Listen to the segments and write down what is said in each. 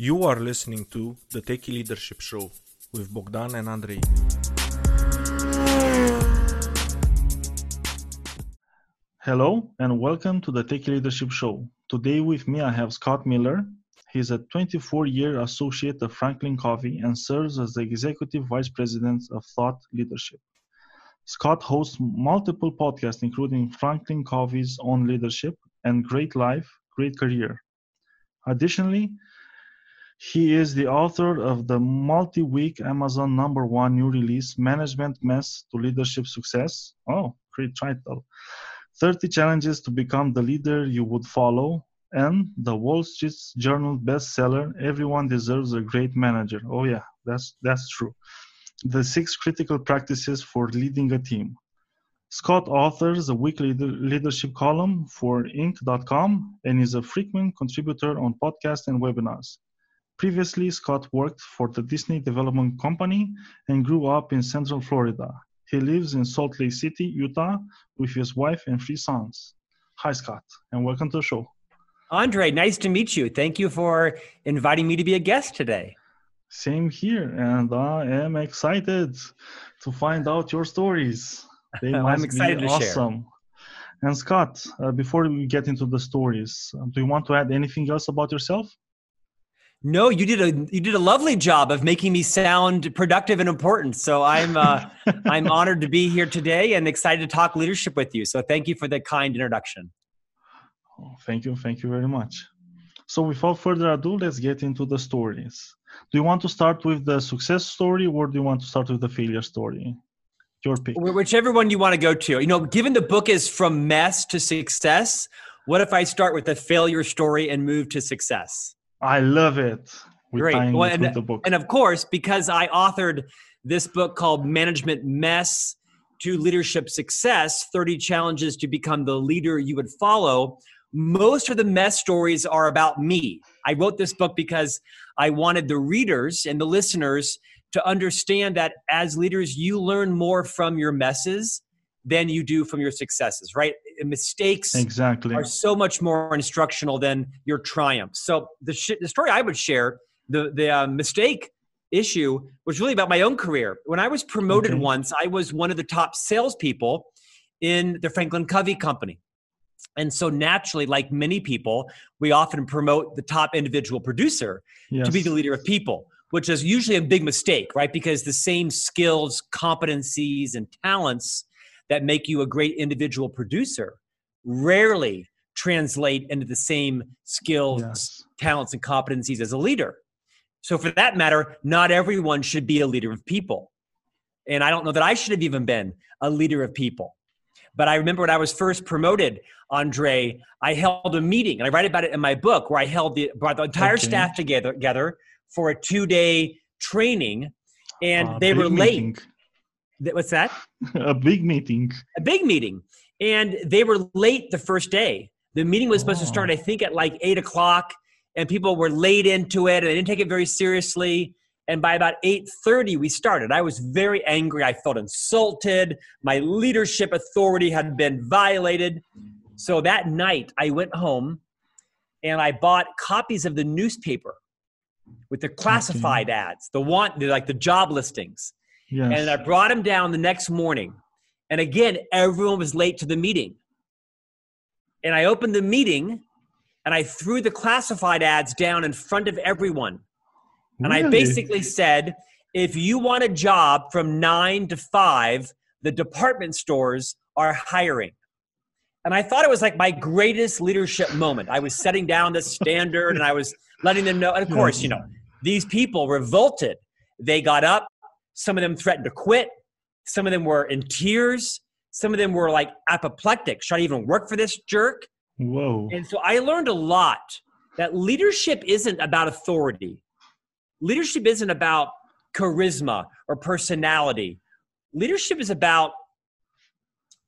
You are listening to the Techie Leadership Show with Bogdan and Andrei. Hello and welcome to the Techie Leadership Show. Today with me I have Scott Miller. He's a 24-year associate of Franklin Covey and serves as the executive vice president of Thought Leadership. Scott hosts multiple podcasts including Franklin Covey's On Leadership and Great Life, Great Career. Additionally, he is the author of the multi-week Amazon number one new release, Management Mess to Leadership Success. Oh, great title. 30 Challenges to Become the Leader You Would Follow, and the Wall Street Journal bestseller, Everyone Deserves a Great Manager. Oh yeah, that's, that's true. The six critical practices for leading a team. Scott authors a weekly leadership column for Inc.com and is a frequent contributor on podcasts and webinars. Previously, Scott worked for the Disney Development Company and grew up in Central Florida. He lives in Salt Lake City, Utah, with his wife and three sons. Hi, Scott, and welcome to the show. Andre, nice to meet you. Thank you for inviting me to be a guest today. Same here, and I am excited to find out your stories. They I'm excited be to awesome. Share. And Scott, uh, before we get into the stories, do you want to add anything else about yourself? No, you did a you did a lovely job of making me sound productive and important. So I'm uh, I'm honored to be here today and excited to talk leadership with you. So thank you for the kind introduction. Oh, thank you, thank you very much. So without further ado, let's get into the stories. Do you want to start with the success story, or do you want to start with the failure story? Your pick. Whichever one you want to go to. You know, given the book is from mess to success, what if I start with the failure story and move to success? I love it. We're Great. Well, and, and of course, because I authored this book called Management Mess to Leadership Success 30 Challenges to Become the Leader You Would Follow, most of the mess stories are about me. I wrote this book because I wanted the readers and the listeners to understand that as leaders, you learn more from your messes than you do from your successes, right? Mistakes exactly are so much more instructional than your triumphs. So the sh- the story I would share, the the uh, mistake issue was really about my own career. When I was promoted okay. once, I was one of the top salespeople in the Franklin Covey company. And so naturally, like many people, we often promote the top individual producer yes. to be the leader of people, which is usually a big mistake, right? Because the same skills, competencies, and talents that make you a great individual producer rarely translate into the same skills, yes. talents, and competencies as a leader. So, for that matter, not everyone should be a leader of people. And I don't know that I should have even been a leader of people. But I remember when I was first promoted, Andre, I held a meeting, and I write about it in my book, where I held the brought the entire okay. staff together, together for a two day training, and uh, they were late. What's that? a big meeting. A big meeting. And they were late the first day. The meeting was supposed oh. to start, oh. I think, at like eight o'clock, and people were late into it and they didn't take it very seriously. And by about 8:30, we started. I was very angry. I felt insulted. My leadership authority had been violated. So that night, I went home and I bought copies of the newspaper with the classified okay. ads, the want, like the job listings. Yes. And I brought him down the next morning. And again, everyone was late to the meeting. And I opened the meeting and I threw the classified ads down in front of everyone. And really? I basically said, if you want a job from nine to five, the department stores are hiring. And I thought it was like my greatest leadership moment. I was setting down the standard and I was letting them know. And of course, you know, these people revolted. They got up, some of them threatened to quit. Some of them were in tears. Some of them were like apoplectic. Should I even work for this jerk? Whoa. And so I learned a lot that leadership isn't about authority. Leadership isn't about charisma or personality. Leadership is about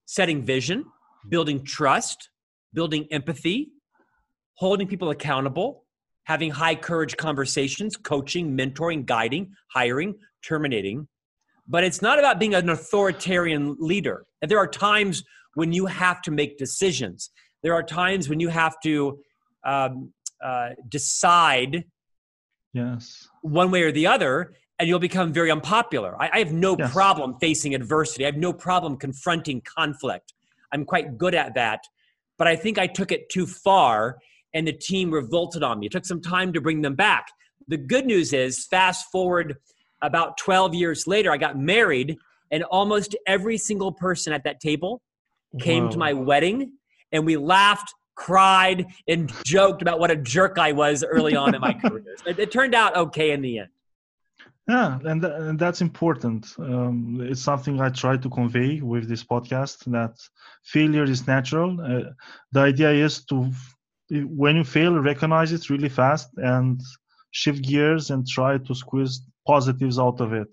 setting vision, building trust, building empathy, holding people accountable, having high courage conversations, coaching, mentoring, guiding, hiring, terminating. But it's not about being an authoritarian leader. And there are times when you have to make decisions. There are times when you have to um, uh, decide Yes. one way or the other, and you'll become very unpopular. I, I have no Yes. problem facing adversity. I have no problem confronting conflict. I'm quite good at that. But I think I took it too far, and the team revolted on me. It took some time to bring them back. The good news is, fast forward about 12 years later, I got married, and almost every single person at that table came to my wedding, and we laughed, cried, and joked about what a jerk I was early on in my career. It, it turned out okay in the end. Yeah, and, th- and that's important. Um, it's something I try to convey with this podcast that failure is natural. Uh, the idea is to, when you fail, recognize it really fast and shift gears and try to squeeze positives out of it.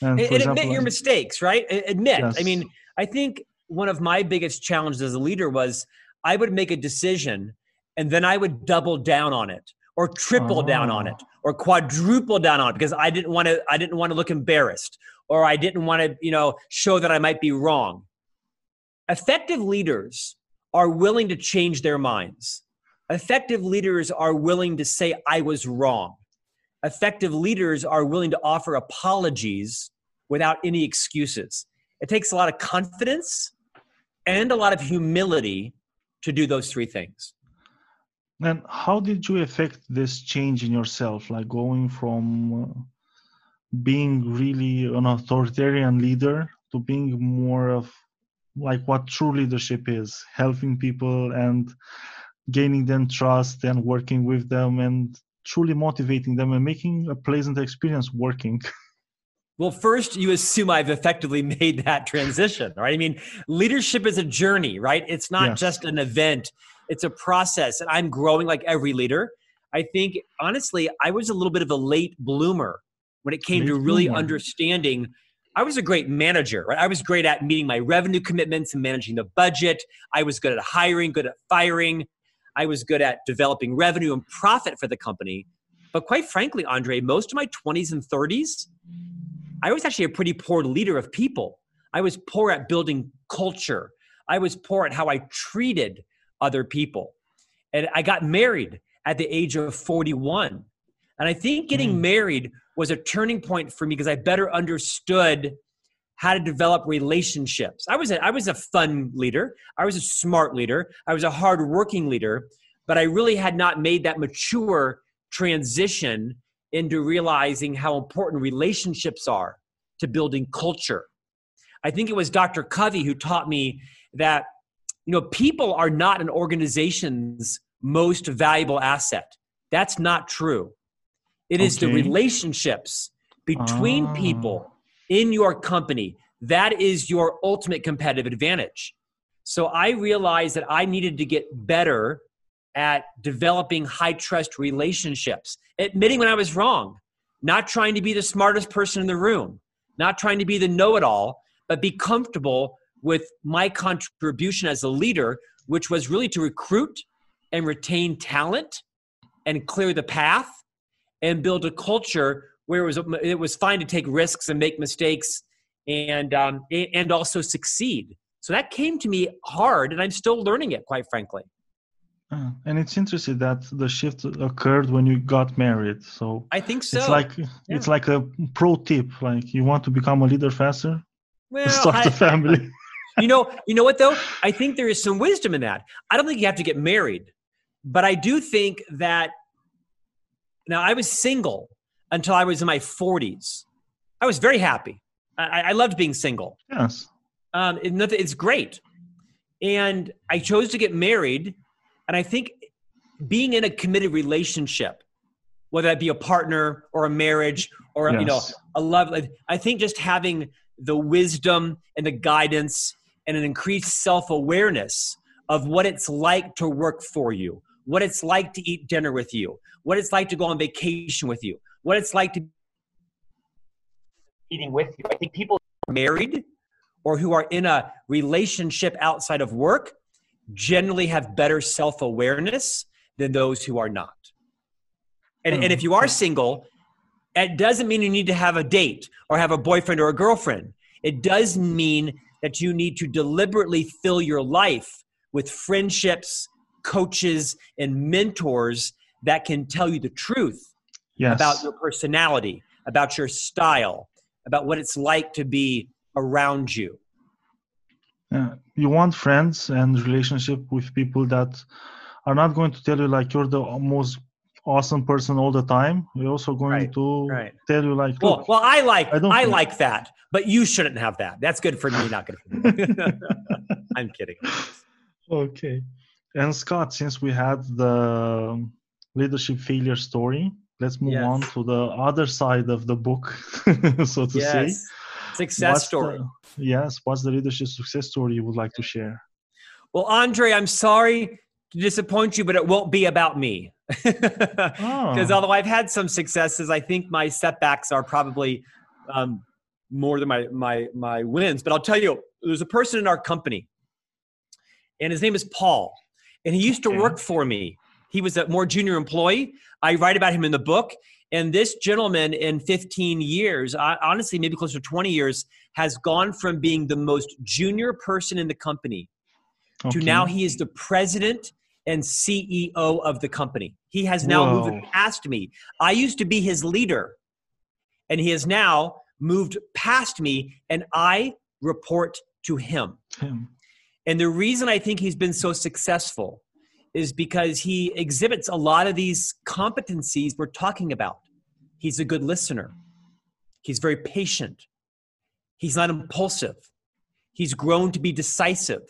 And, and, example, admit your mistakes, right? Admit. I mean, I think one of my biggest challenges as a leader was I would make a decision and then I would double down on it or triple down on it Oh. or quadruple down on it because I didn't want to I didn't want to look embarrassed or I didn't want to, you know, show that I might be wrong. Effective leaders are willing to change their minds. Effective leaders are willing to say I was wrong effective leaders are willing to offer apologies without any excuses. It takes a lot of confidence and a lot of humility to do those three things. And how did you affect this change in yourself, like going from uh, being really an authoritarian leader to being more of like what true leadership is, helping people and gaining them trust and working with them and truly motivating them and making a pleasant experience working. Well, first, you assume I've effectively made that transition, right? I mean, leadership is a journey, right? It's not Yes. just an event, it's a process. And I'm growing like every leader. I think, honestly, I was a little bit of a late bloomer when it came to really bloomer. understanding. I was a great manager, right? I was great at meeting my revenue commitments and managing the budget. I was good at hiring, good at firing. I was good at developing revenue and profit for the company. But quite frankly, Andre, most of my 20s and 30s, I was actually a pretty poor leader of people. I was poor at building culture. I was poor at how I treated other people. And I got married at the age of 41. And I think getting Mm. married was a turning point for me because I better understood how to develop relationships. I was a, I was a fun leader. I was a smart leader. I was a hardworking leader, but I really had not made that mature transition into realizing how important relationships are to building culture. I think it was Dr. Covey who taught me that you know people are not an organization's most valuable asset. That's not true. It is the relationships between Ah. people in your company that is your ultimate competitive advantage. So I realized that I needed to get better at developing high trust relationships, admitting when I was wrong, not trying to be the smartest person in the room, not trying to be the know it all, but be comfortable with my contribution as a leader, which was really to recruit and retain talent and clear the path and build a culture where it was, it was fine to take risks and make mistakes and, um, and also succeed. So that came to me hard, and I'm still learning it, quite frankly. Uh, and it's interesting that the shift occurred when you got married. So I think so. it's like it's like a pro tip. Like you want to become a leader faster, well, start I- a family. you know, you know what though? I think there is some wisdom in that. I don't think you have to get married, but I do think that. Now I was single until I was in my 40s. I was very happy. I, I loved being single. yes. Um, it, it's great, and I chose to get married. And I think being in a committed relationship, whether that be a partner or a marriage or you know a love i think just having the wisdom and the guidance and an increased self-awareness of what it's like to work for you what it's like to eat dinner with you what it's like to go on vacation with you what it's like to be eating with you. I think people married or who are in a relationship outside of work generally have better self-awareness than those who are not. And, and if you are hmm. single it doesn't mean you need to have a date or have a boyfriend or a girlfriend. It does mean that you need to deliberately fill your life with friendships, coaches, and mentors that can tell you the truth Yes. about your personality, about your style, about what it's like to be around you. Yeah. You want friends and relationship with people that are not going to tell you like you're the most awesome person all the time. We're also going Right, to right. tell you like, Well, well, I like I I, like that, but you shouldn't have that. That's good for me, not good for me. I'm kidding. okay. And Scott, since we had the leadership failure story, let's move Yes. on to the other side of the book, so to say. Yes, success What's story. the- yes. What's the leadership success story you would like to share? Well, Andre, I'm sorry to disappoint you, but it won't be about me. Because Oh. although I've had some successes, I think my setbacks are probably um, more than my my my wins. But I'll tell you, there's a person in our company, and his name is Paul, and he used to Okay. work for me. He was a more junior employee. I write about him in the book. And this gentleman, in 15 years, honestly, maybe closer to 20 years, has gone from being the most junior person in the company to now he is the president and CEO of the company. He has now Whoa. moved past me. I used to be his leader, and he has now moved past me, and I report to him. Him. And the reason I think he's been so successful is because he exhibits a lot of these competencies we're talking about. He's a good listener. He's very patient. He's not impulsive. He's grown to be decisive.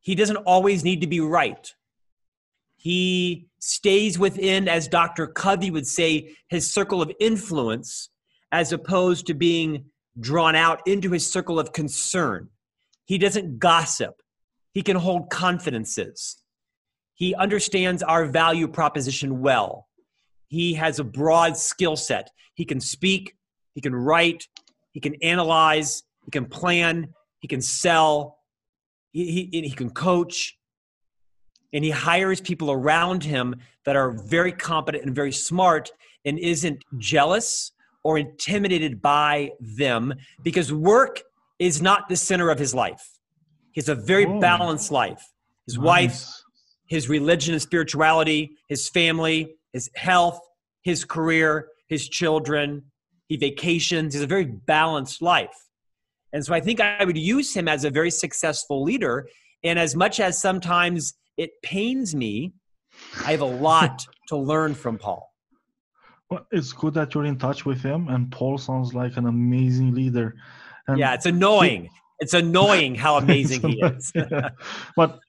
He doesn't always need to be right. He stays within, as Dr. Covey would say, his circle of influence, as opposed to being drawn out into his circle of concern. He doesn't gossip. He can hold confidences. He understands our value proposition well. He has a broad skill set. He can speak, he can write, he can analyze, he can plan, he can sell, he, he, he can coach. And he hires people around him that are very competent and very smart and isn't jealous or intimidated by them because work is not the center of his life. He has a very balanced life. His wife, Nice. His religion and spirituality, his family, his health, his career, his children, he vacations. He's a very balanced life. And so I think I would use him as a very successful leader. And as much as sometimes it pains me, I have a lot to learn from Paul. Well, it's good that you're in touch with him, and Paul sounds like an amazing leader. And Yeah, it's annoying. It's annoying how amazing he is. Yeah. but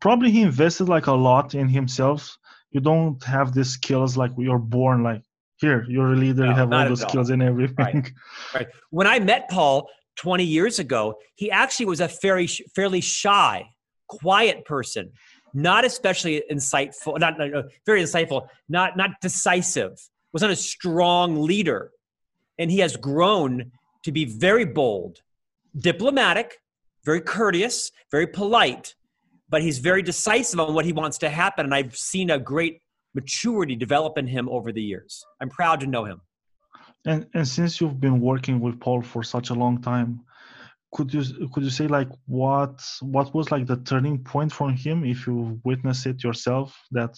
probably he invested like a lot in himself. You don't have these skills like you're born like here. You're a leader. you have all the at all. skills and everything. Right. When I met Paul 20 years ago, he actually was a very fairly shy, quiet person, not especially insightful, not, not- not- very insightful, not not decisive. Was not a strong leader, and he has grown to be very bold, diplomatic, very courteous, very polite, but he's very decisive on what he wants to happen. And I've seen a great maturity develop in him over the years. I'm proud to know him. And and since you've been working with Paul for such a long time, could you could you say like what what was like the turning point for him if you witnessed it yourself that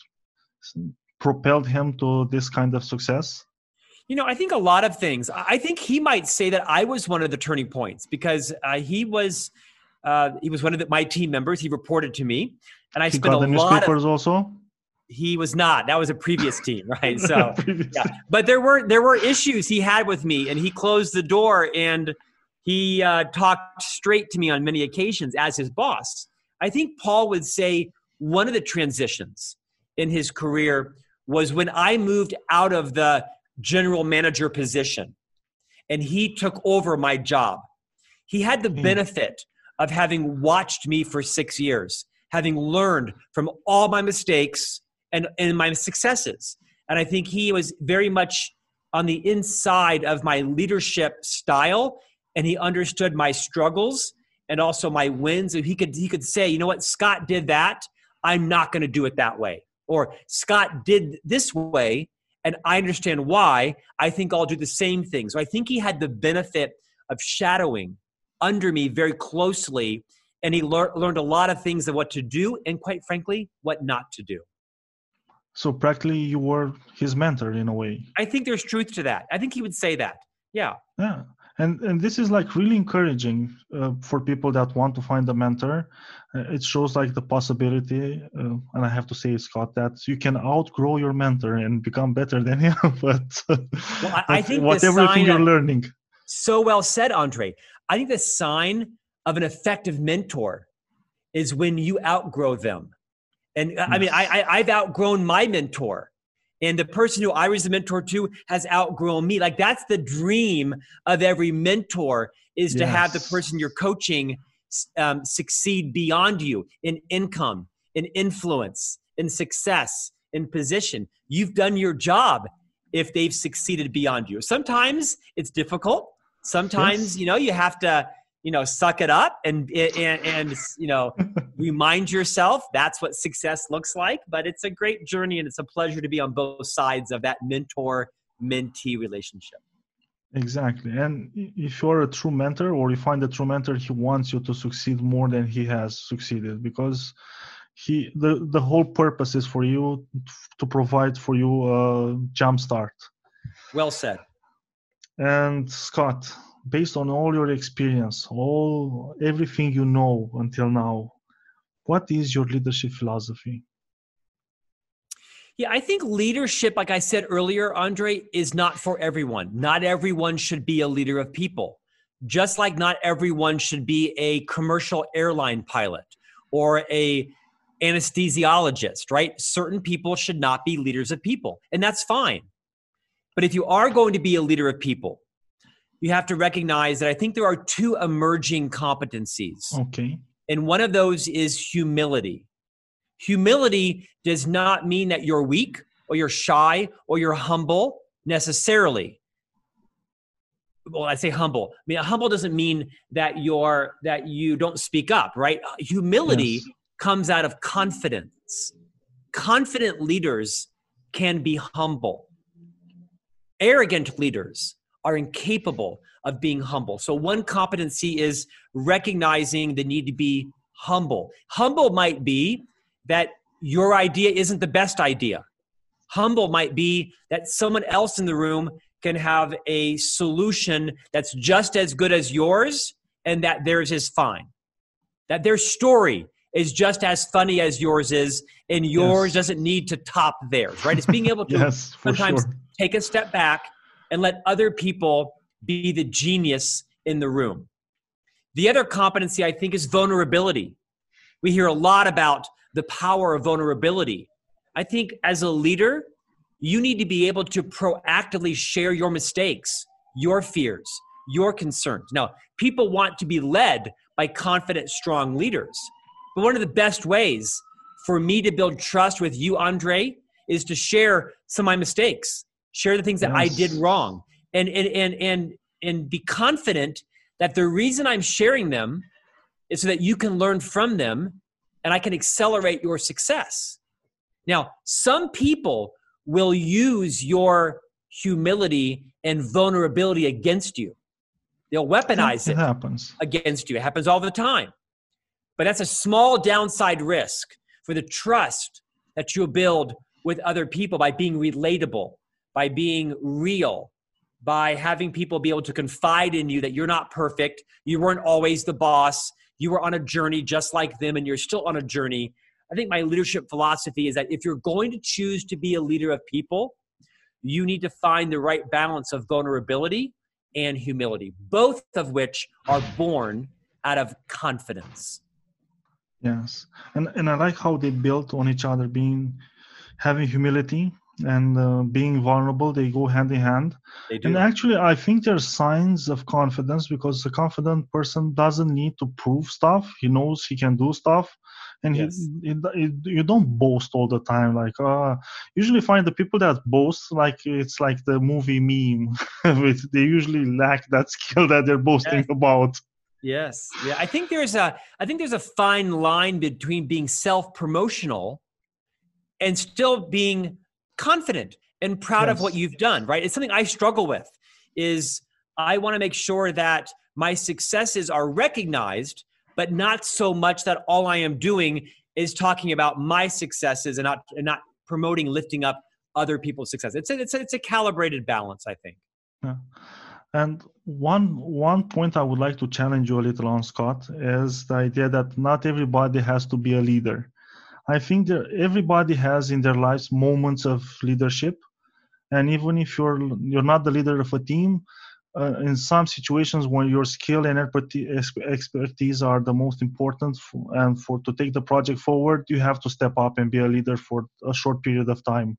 propelled him to this kind of success? You know, I think a lot of things. I think he might say that I was one of the turning points because uh, he was uh, he was one of the, my team members. He reported to me, and I He spent got a the lot of. newspapers also. He was not. That was a previous team, right? So, yeah. But there were there were issues he had with me, and he closed the door and he uh, talked straight to me on many occasions as his boss. I think Paul would say one of the transitions in his career was when I moved out of the general manager position and he took over my job. He had the Hmm. benefit of having watched me for six years, having learned from all my mistakes and, and my successes. And I think he was very much on the inside of my leadership style and he understood my struggles and also my wins. And he could he could say, you know what, Scott did that. I'm not going to do it that way. Or Scott did this way, and I understand why. I think I'll do the same thing. So I think he had the benefit of shadowing under me very closely, and he lear- learned a lot of things of what to do and, quite frankly, what not to do. So practically, you were his mentor in a way. I think there's truth to that. I think he would say that. Yeah. Yeah, and and this is like really encouraging uh, for people that want to find a mentor. Uh, it shows like the possibility, uh, and I have to say, Scott, that you can outgrow your mentor and become better than him. but, well, I, I think whatever thing you're learning. So well said, Andre. I think the sign of an effective mentor is when you outgrow them. And yes. I mean, I, I I've outgrown my mentor and the person who I was a mentor to has outgrown me. Like that's the dream of every mentor is yes. to have the person you're coaching um, succeed beyond you in income, in influence, in success, in position. You've done your job if they've succeeded beyond you. Sometimes it's difficult. Sometimes yes. you know you have to you know suck it up and and, and you know remind yourself that's what success looks like but it's a great journey and it's a pleasure to be on both sides of that mentor mentee relationship. Exactly. And if you're a true mentor or you find a true mentor he wants you to succeed more than he has succeeded because he the, the whole purpose is for you to provide for you a jump start. Well said and scott based on all your experience, all everything you know until now, what is your leadership philosophy? Yeah, I think leadership, like I said earlier, Andre, is not for everyone. Not everyone should be a leader of people. Just like not everyone should be a commercial airline pilot or a anesthesiologist, right? Certain people should not be leaders of people, and that's fine. But if you are going to be a leader of people, you have to recognize that I think there are two emerging competencies. Okay. And one of those is humility. Humility does not mean that you're weak or you're shy or you're humble necessarily. Well, I say humble. I mean, humble doesn't mean that you're that you don't speak up, right? Humility yes. comes out of confidence. Confident leaders can be humble. Arrogant leaders are incapable of being humble. So, one competency is recognizing the need to be humble. Humble might be that your idea isn't the best idea. Humble might be that someone else in the room can have a solution that's just as good as yours and that theirs is fine. That their story is just as funny as yours is and yours yes. doesn't need to top theirs, right? It's being able to yes, sometimes sure. Take a step back and let other people be the genius in the room. The other competency, I think, is vulnerability. We hear a lot about the power of vulnerability. I think as a leader, you need to be able to proactively share your mistakes, your fears, your concerns. Now, people want to be led by confident, strong leaders. But one of the best ways for me to build trust with you, Andre, is to share some of my mistakes, share the things that yes. I did wrong, and and and and and be confident that the reason I'm sharing them is so that you can learn from them and I can accelerate your success. Now, some people will use your humility and vulnerability against you. They'll weaponize it, it happens. against you. It happens all the time. But that's a small downside risk for the trust that you'll build with other people by being relatable, by being real, by having people be able to confide in you that you're not perfect, you weren't always the boss, you were on a journey just like them, and you're still on a journey. I think my leadership philosophy is that if you're going to choose to be a leader of people, you need to find the right balance of vulnerability and humility, both of which are born out of confidence. Yes. And and I like how they built on each other, being having humility and uh, being vulnerable they go hand in hand. And actually i think there's signs of confidence because a confident person doesn't need to prove stuff. He knows he can do stuff. And yes. he, he, he, you don't boast all the time like uh usually find the people that boast like it's like the movie meme. They usually lack that skill that they're boasting yes. about. Yes. Yeah i think there's a i think there's a fine line between being self-promotional and still being confident and proud yes. of what you've done right it's something i struggle with is i want to make sure that my successes are recognized but not so much that all i am doing is talking about my successes and not and not promoting, lifting up other people's success. It's a, it's a, it's a calibrated balance, I think. Yeah. And one one point I would like to challenge you a little on, Scott, is the idea that not everybody has to be a leader. I think that everybody has in their lives moments of leadership, and even if you're you're not the leader of a team, uh, in some situations when your skill and expertise are the most important and for to take the project forward you have to step up and be a leader for a short period of time.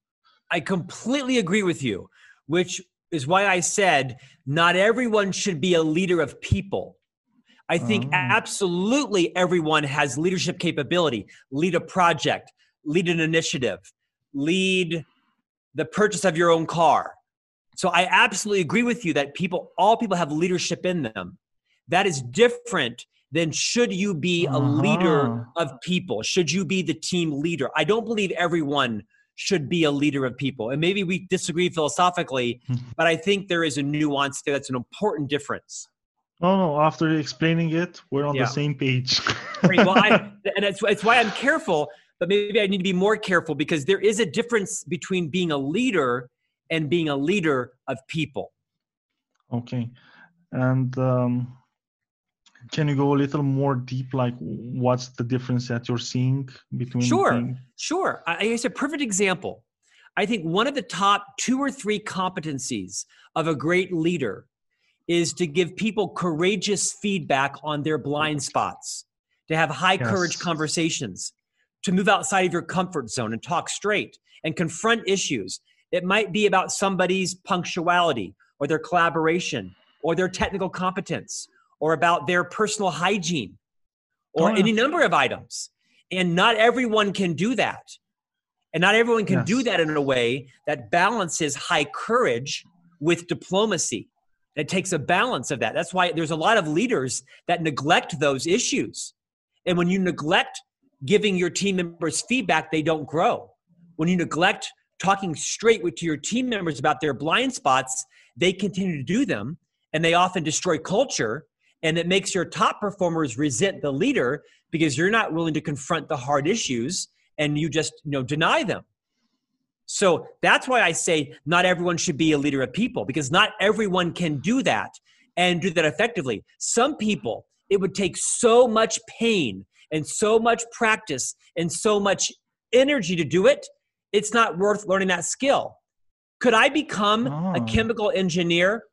I completely agree with you which is why i said not everyone should be a leader of people i think oh. absolutely everyone has leadership capability lead a project lead an initiative lead the purchase of your own car so I absolutely agree with you that people, all people have leadership in them. That is different than should you be a leader uh-huh. of people? Should you be the team leader? I don't believe everyone should be a leader of people. And maybe we disagree philosophically, but I think there is a nuance there that's an important difference. No, no. After explaining it, we're on yeah. the same page. Great. Well, I, and it's, it's why I'm careful, but maybe I need to be more careful because there is a difference between being a leader and being a leader of people. Okay. And um, can you go a little more deep? Like, what's the difference that you're seeing between? Sure, sure. I, it's a perfect example. I think one of the top two or three competencies of a great leader is to give people courageous feedback on their blind spots, to have high yes. courage conversations, to move outside of your comfort zone and talk straight and confront issues it might be about somebody's punctuality or their collaboration or their technical competence or about their personal hygiene or oh, yeah. any number of items. And not everyone can do that. And not everyone can yes. do that in a way that balances high courage with diplomacy. It takes a balance of that. That's why there's a lot of leaders that neglect those issues. And when you neglect giving your team members feedback, they don't grow. When you neglect talking straight with your team members about their blind spots, they continue to do them and they often destroy culture. And it makes your top performers resent the leader because you're not willing to confront the hard issues and you just you know deny them. So that's why I say not everyone should be a leader of people because not everyone can do that and do that effectively. Some people, it would take so much pain and so much practice and so much energy to do it it's not worth learning that skill. Could I become oh. a ah. chemical engineer?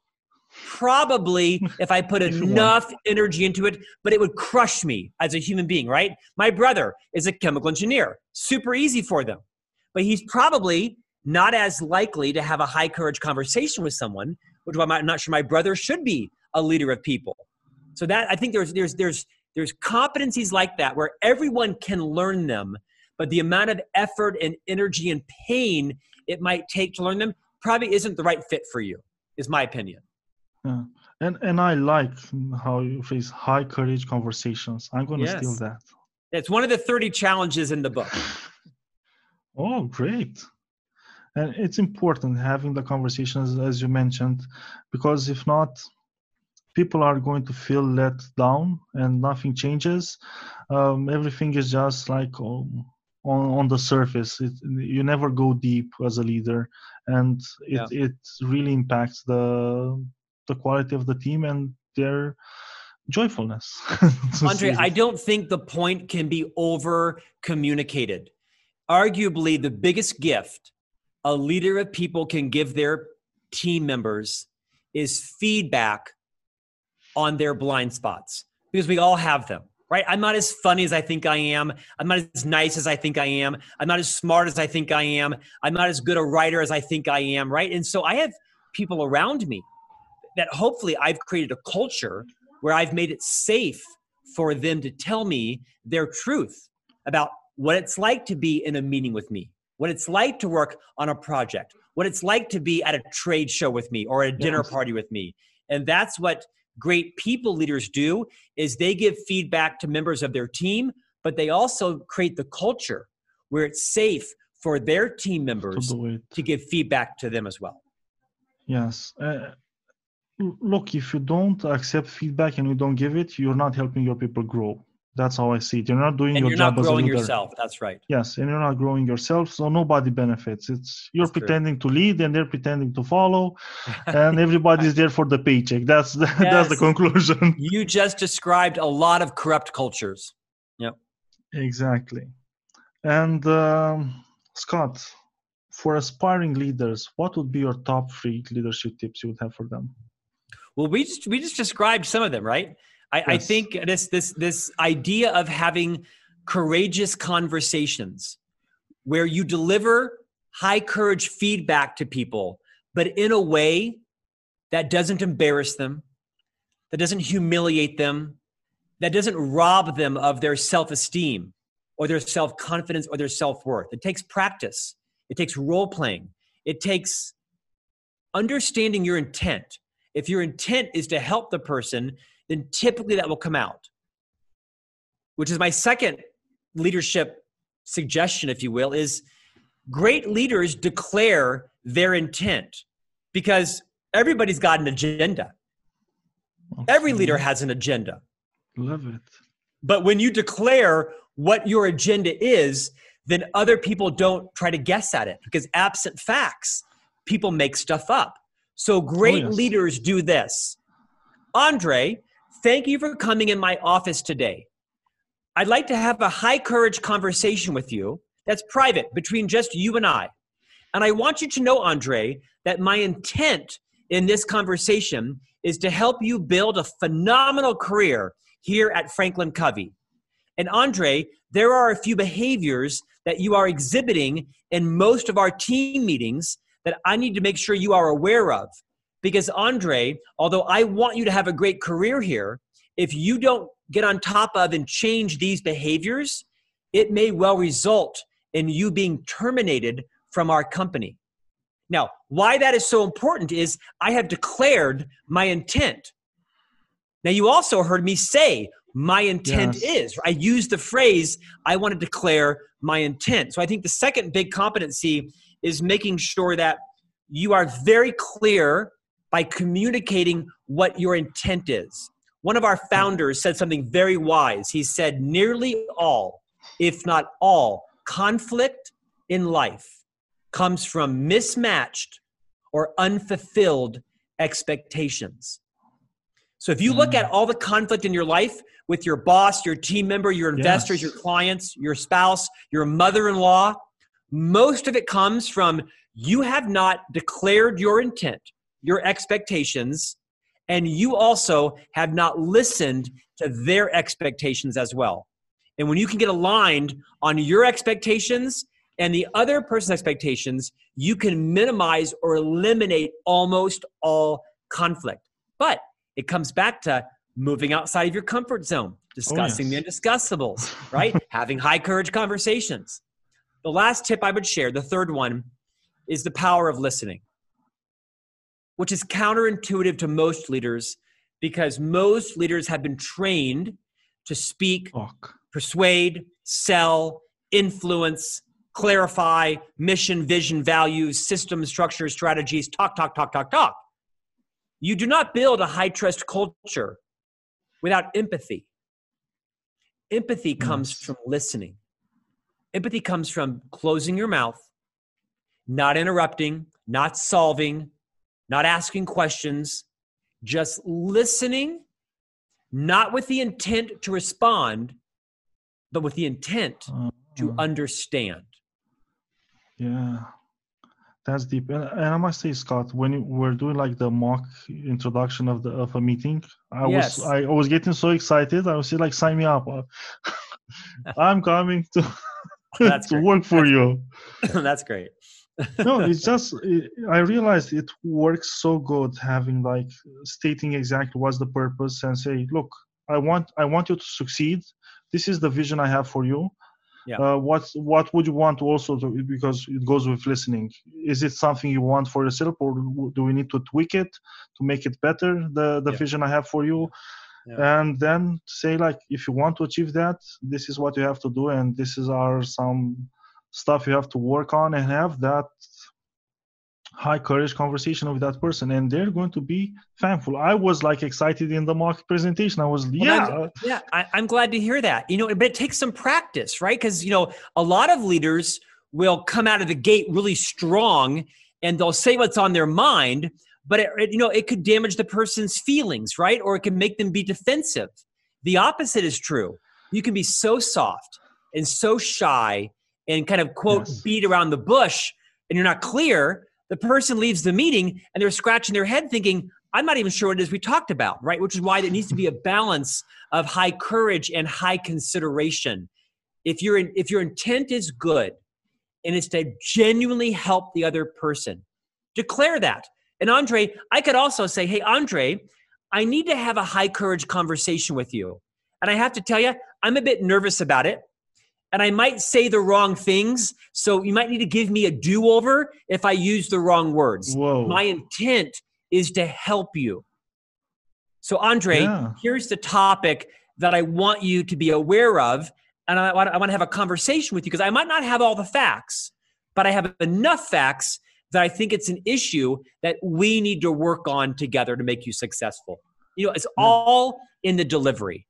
Probably if I put enough energy into it, but it would crush me as a human being, right? My brother is a chemical engineer, super easy for them, but he's probably not as likely to have a high courage conversation with someone, which I'm not sure my brother should be a leader of people. So that I think there's there's there's there's competencies like that where everyone can learn them but the amount of effort and energy and pain it might take to learn them probably isn't the right fit for you is my opinion yeah. and and i like how you face high courage conversations i'm going to yes. steal that it's one of the 30 challenges in the book oh great and it's important having the conversations as you mentioned because if not people are going to feel let down and nothing changes um, everything is just like um, on, on the surface. It, you never go deep as a leader, and it yeah. it really impacts the the quality of the team and their joyfulness. Andre, I don't think the point can be over communicated. Arguably, the biggest gift a leader of people can give their team members is feedback on their blind spots because we all have them right? I'm not as funny as I think I am. I'm not as nice as I think I am. I'm not as smart as I think I am. I'm not as good a writer as I think I am, right? And so I have people around me that hopefully I've created a culture where I've made it safe for them to tell me their truth about what it's like to be in a meeting with me, what it's like to work on a project, what it's like to be at a trade show with me or a dinner yes. party with me. And that's what great people leaders do is they give feedback to members of their team but they also create the culture where it's safe for their team members to, to give feedback to them as well yes uh, look if you don't accept feedback and you don't give it you're not helping your people grow That's how I see it. You're not doing and your you're job not as a growing leader. yourself. That's right. Yes, and you're not growing yourself, so nobody benefits. It's you're That's true. pretending to lead, and they're pretending to follow, and everybody's there for the paycheck. That's the, that's the conclusion. You just described a lot of corrupt cultures. Yep. Exactly. And um, Scott, for aspiring leaders, what would be your top three leadership tips you would have for them? Well, we just we just described some of them, right? I, I think this this this idea of having courageous conversations where you deliver high courage feedback to people, but in a way that doesn't embarrass them, that doesn't humiliate them, that doesn't rob them of their self-esteem or their self-confidence or their self-worth. It takes practice. It takes role playing. It takes understanding your intent. If your intent is to help the person, then typically that will come out. Which is my second leadership suggestion, if you will, is great leaders declare their intent because everybody's got an agenda. Every leader has an agenda. Love it. But when you declare what your agenda is, then other people don't try to guess at it because absent facts, people make stuff up. So great oh, yes. leaders do this. Andre, thank you for coming in my office today. I'd like to have a high courage conversation with you that's private between just you and I. And I want you to know, Andre, that my intent in this conversation is to help you build a phenomenal career here at Franklin Covey. And Andre, there are a few behaviors that you are exhibiting in most of our team meetings that I need to make sure you are aware of. Because, Andre, although I want you to have a great career here, if you don't get on top of and change these behaviors, it may well result in you being terminated from our company. Now, why that is so important is I have declared my intent. Now, you also heard me say my intent Yes. is. I use the phrase, I want to declare my intent. So I think the second big competency is making sure that you are very clear by communicating what your intent is. One of our founders said something very wise. He said, nearly all, if not all, conflict in life comes from mismatched or unfulfilled expectations. So if you look Mm. at all the conflict in your life with your boss, your team member, your investors, Yes. your clients, your spouse, your mother in law, most of it comes from you have not declared your intent, your expectations, and you also have not listened to their expectations as well. And when you can get aligned on your expectations and the other person's expectations, you can minimize or eliminate almost all conflict. But it comes back to moving outside of your comfort zone, discussing oh, yes. the undiscussables, right? Having high courage conversations. The last tip I would share, the third one, is the power of listening, which is counterintuitive to most leaders because most leaders have been trained to speak Talk. persuade, sell, influence, clarify, mission, vision, values, system, structure, strategies, talk, talk, talk, talk, talk. You do not build a high trust culture without empathy. Empathy comes from listening. Empathy comes from closing your mouth, not interrupting, not solving, not asking questions, just listening, not with the intent to respond, but with the intent to Uh, understand. Yeah, that's deep. And, I must say, Scott, when you were doing like the mock introduction of the of a meeting, I Yes. was I was getting so excited. I was like, sign me up. Uh, I'm coming to That's to great. work for you. That's great. No, it's just it, I realized it works so good having like stating exactly what's the purpose and say, look, I want I want you to succeed. This is the vision I have for you. Yeah. Uh, what what would you want also to because it goes with listening. Is it something you want for yourself, or do we need to tweak it to make it better? The the Yeah. vision I have for you, Yeah. and then say like, if you want to achieve that, this is what you have to do, and this is our some stuff you have to work on and have that high courage conversation with that person and they're going to be thankful i was like excited in the mock presentation i was Well, yeah I'm- yeah, I, I'm glad to hear that. You know, but it takes some practice, right? Because you know, a lot of leaders will come out of the gate really strong, and they'll say what's on their mind, but it, it- you know, it could damage the person's feelings, right? Or it can make them be defensive. The opposite is true. You can be so soft and so shy and kind of quote Yes. beat around the bush, and you're not clear. The person leaves the meeting and they're scratching their head, thinking, I'm not even sure what it is we talked about, right? Which is why there needs to be a balance of high courage and high consideration. If your if your intent is good and it's to genuinely help the other person, declare that. And Andre, I could also say, "Hey Andre, I need to have a high courage conversation with you." And I have to tell you, I'm a bit nervous about it. And I might say the wrong things, so you might need to give me a do-over if I use the wrong words whoa my intent is to help you. So, Andre, Yeah. here's the topic that I want you to be aware of. And I want, I want to have a conversation with you because I might not have all the facts, but I have enough facts that I think it's an issue that we need to work on together to make you successful. You know, it's all in the delivery.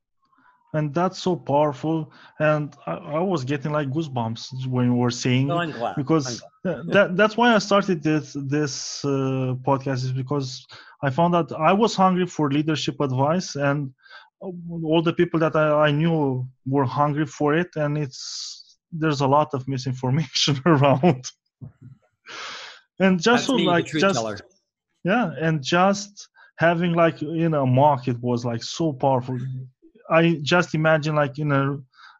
And that's so powerful and I, I was getting like goosebumps when you were saying Well, it I'm glad. I'm because that that's why I started this this uh, podcast is because I found that I was hungry for leadership advice and all the people that I, I knew were hungry for it and it's there's a lot of misinformation around and just so me, like just teller. yeah and just having like in a mock it was like so powerful i just imagine like in a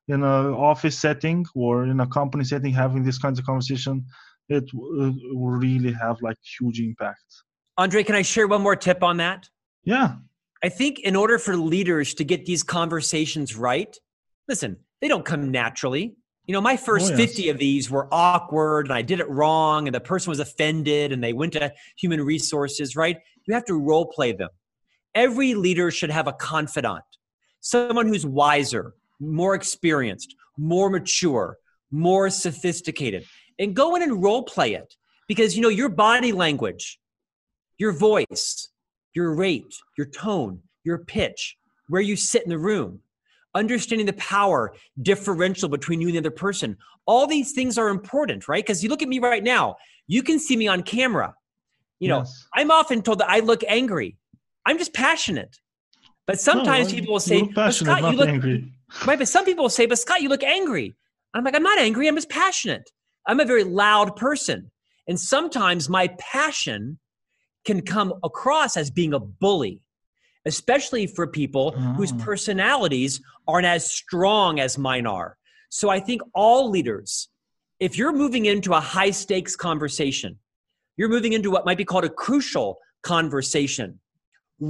in a office setting or in a company setting having these kinds of conversation it will really have like huge impact Andre, can I share one more tip on that? yeah I think in order for leaders to get these conversations right, listen, they don't come naturally. You know, my first oh, yes. 50 of these were awkward and I did it wrong and the person was offended and they went to human resources, right? You have to role play them. Every leader should have a confidant, someone who's wiser, more experienced, more mature, more sophisticated, and go in and role play it because, you know, your body language, your voice, your rate, your tone, your pitch, where you sit in the room, understanding the power differential between you and the other person. All these things are important, right? Because you look at me right now, you can see me on camera. You know, Yes. I'm often told that I look angry. I'm just passionate. But sometimes No, people will say, look "But passionate, Scott, you look angry Right, but some people will say, but Scott, you look angry. I'm like, I'm not angry, I'm just passionate. I'm a very loud person. And sometimes my passion can come across as being a bully, especially for people whose Ah. personalities aren't as strong as mine are. So I think all leaders, if you're moving into a high stakes conversation, you're moving into what might be called a crucial conversation.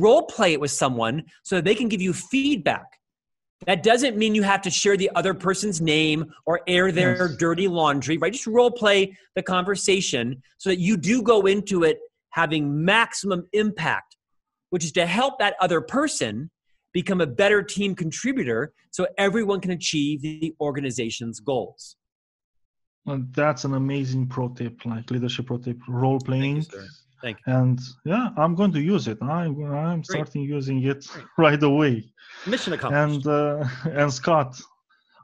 Role play it with someone so that they can give you feedback. That doesn't mean you have to share the other person's name or air their Yes. dirty laundry, right? Just role play the conversation so that you do go into it having maximum impact, which is to help that other person become a better team contributor so everyone can achieve the organization's goals. And that's an amazing pro tip like leadership pro tip role playing Thank and yeah i'm going to use it i'm, I'm Great. starting using it Great. right away Mission accomplished. and uh, and Scott,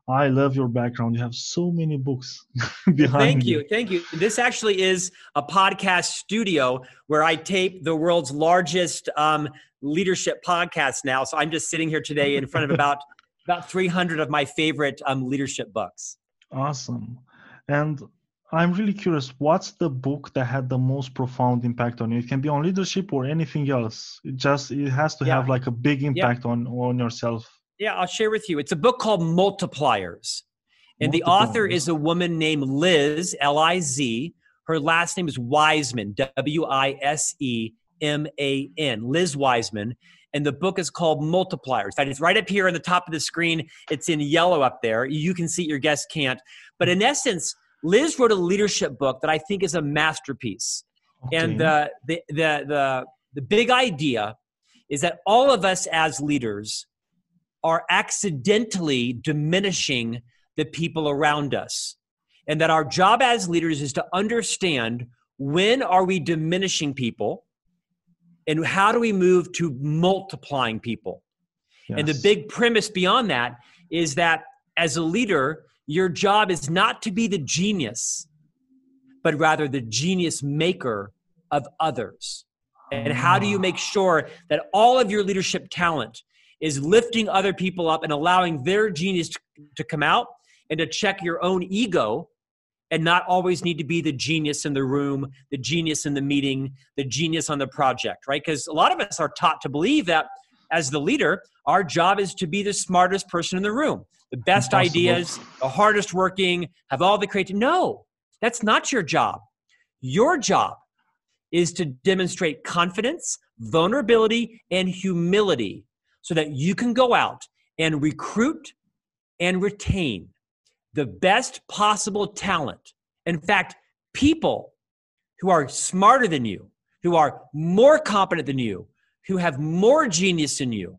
I love your background. You have so many books behind Thank you. you. Thank you. This actually is a podcast studio where I tape the world's largest um, leadership podcast now. So I'm just sitting here today in front of about about 300 of my favorite um, leadership books. Awesome. And I'm really curious. What's the book that had the most profound impact on you? It can be on leadership or anything else. It just it has to Yeah. have like a big impact on on yourself. Yeah, I'll share with you. It's a book called Multipliers. And the author is a woman named Liz, L I Z. Her last name is Wiseman, W I S E M A N, Liz Wiseman. And the book is called Multipliers. Fact, it's right up here on the top of the screen. It's in yellow up there. You can see it, your guests can't. But in essence, Liz wrote a leadership book that I think is a masterpiece. Okay. And the, the, the, the, the big idea is that all of us as leaders are accidentally diminishing the people around us. And that our job as leaders is to understand when are we diminishing people and how do we move to multiplying people yes. and the big premise beyond that is that as a leader your job is not to be the genius but rather the genius maker of others and how do you make sure that all of your leadership talent is lifting other people up and allowing their genius to, come out and to check your own ego and not always need to be the genius in the room, the genius in the meeting, the genius on the project, right? Because a lot of us are taught to believe that as the leader, our job is to be the smartest person in the room, the best Impossible. ideas, the hardest working, have all the creative. No, that's not your job. Your job is to demonstrate confidence, vulnerability, and humility so that you can go out and recruit and retain the best possible talent. In fact, people who are smarter than you, who are more competent than you, who have more genius than you,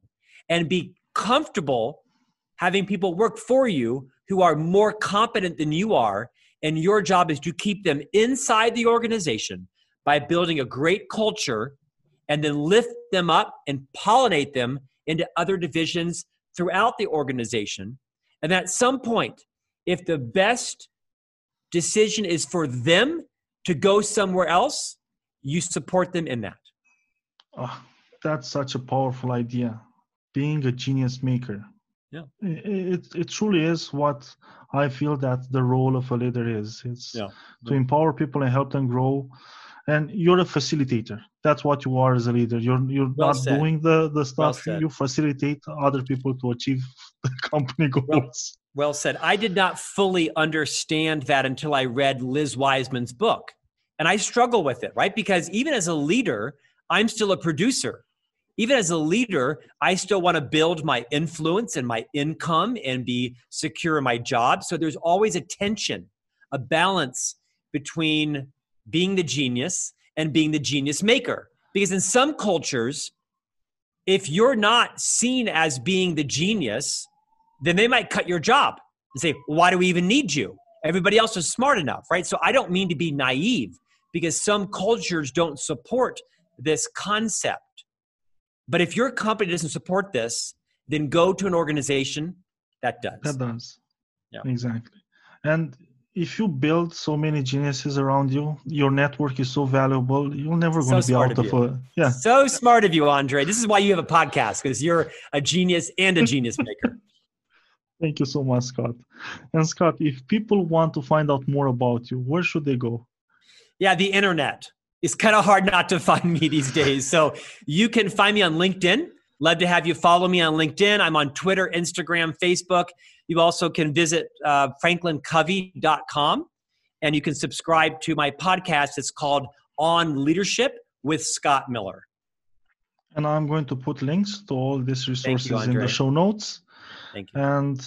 and be comfortable having people work for you who are more competent than you are. And your job is to keep them inside the organization by building a great culture and then lift them up and pollinate them into other divisions throughout the organization. And at some point, if the best decision is for them to go somewhere else, you support them in that. Oh, that's such a powerful idea. Being a genius maker. Yeah. It, it, truly is what I feel that the role of a leader is. It's yeah. to empower people and help them grow. And you're a facilitator. That's what you are as a leader. You're you're well not said. doing the the stuff. well you facilitate other people to achieve the company goals. well, well, said. I did not fully understand that until i read liz wiseman's book. And i struggle with it right? Because even as a leader i'm still a producer even as a leader i still want to build my influence and my income and be secure in my job so there's always a tension a balance between being the genius and being the genius maker. Because in some cultures, if you're not seen as being the genius, then they might cut your job and say, Why do we even need you? Everybody else is smart enough, right? So I don't mean to be naive because some cultures don't support this concept. But if your company doesn't support this, then go to an organization that does. That does. Yeah. Exactly. And if you build so many geniuses around you, your network is so valuable. You're never going so to be out of, of a yeah. So smart of you, Andre. This is why you have a podcast because you're a genius and a genius maker. Thank you so much, Scott. And Scott, if people want to find out more about you, where should they go? Yeah, the internet. It's kind of hard not to find me these days. So you can find me on LinkedIn. Love to have you follow me on LinkedIn. I'm on Twitter, Instagram, Facebook. You also can visit uh, franklincovey.com and you can subscribe to my podcast. It's called On Leadership with Scott Miller. And I'm going to put links to all these resources you, in the show notes. Thank you. And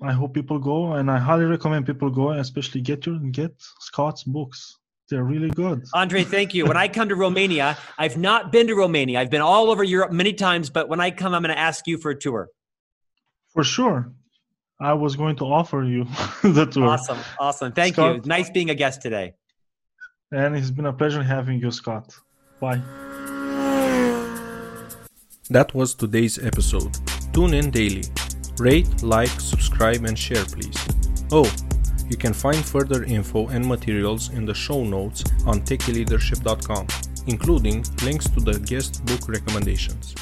I hope people go, and I highly recommend people go, especially get your get Scott's books. They're really good. Andre, thank you. When I come to Romania, I've not been to Romania. I've been all over Europe many times, but when I come, I'm going to ask you for a tour. For sure. I was going to offer you the tour. Awesome. Awesome. Thank Scott, you. Nice being a guest today. And it's been a pleasure having you, Scott. Bye. That was today's episode. Tune in daily. Rate, like, subscribe, and share, please. Oh, you can find further info and materials in the show notes on techyleadership.com, including links to the guest book recommendations.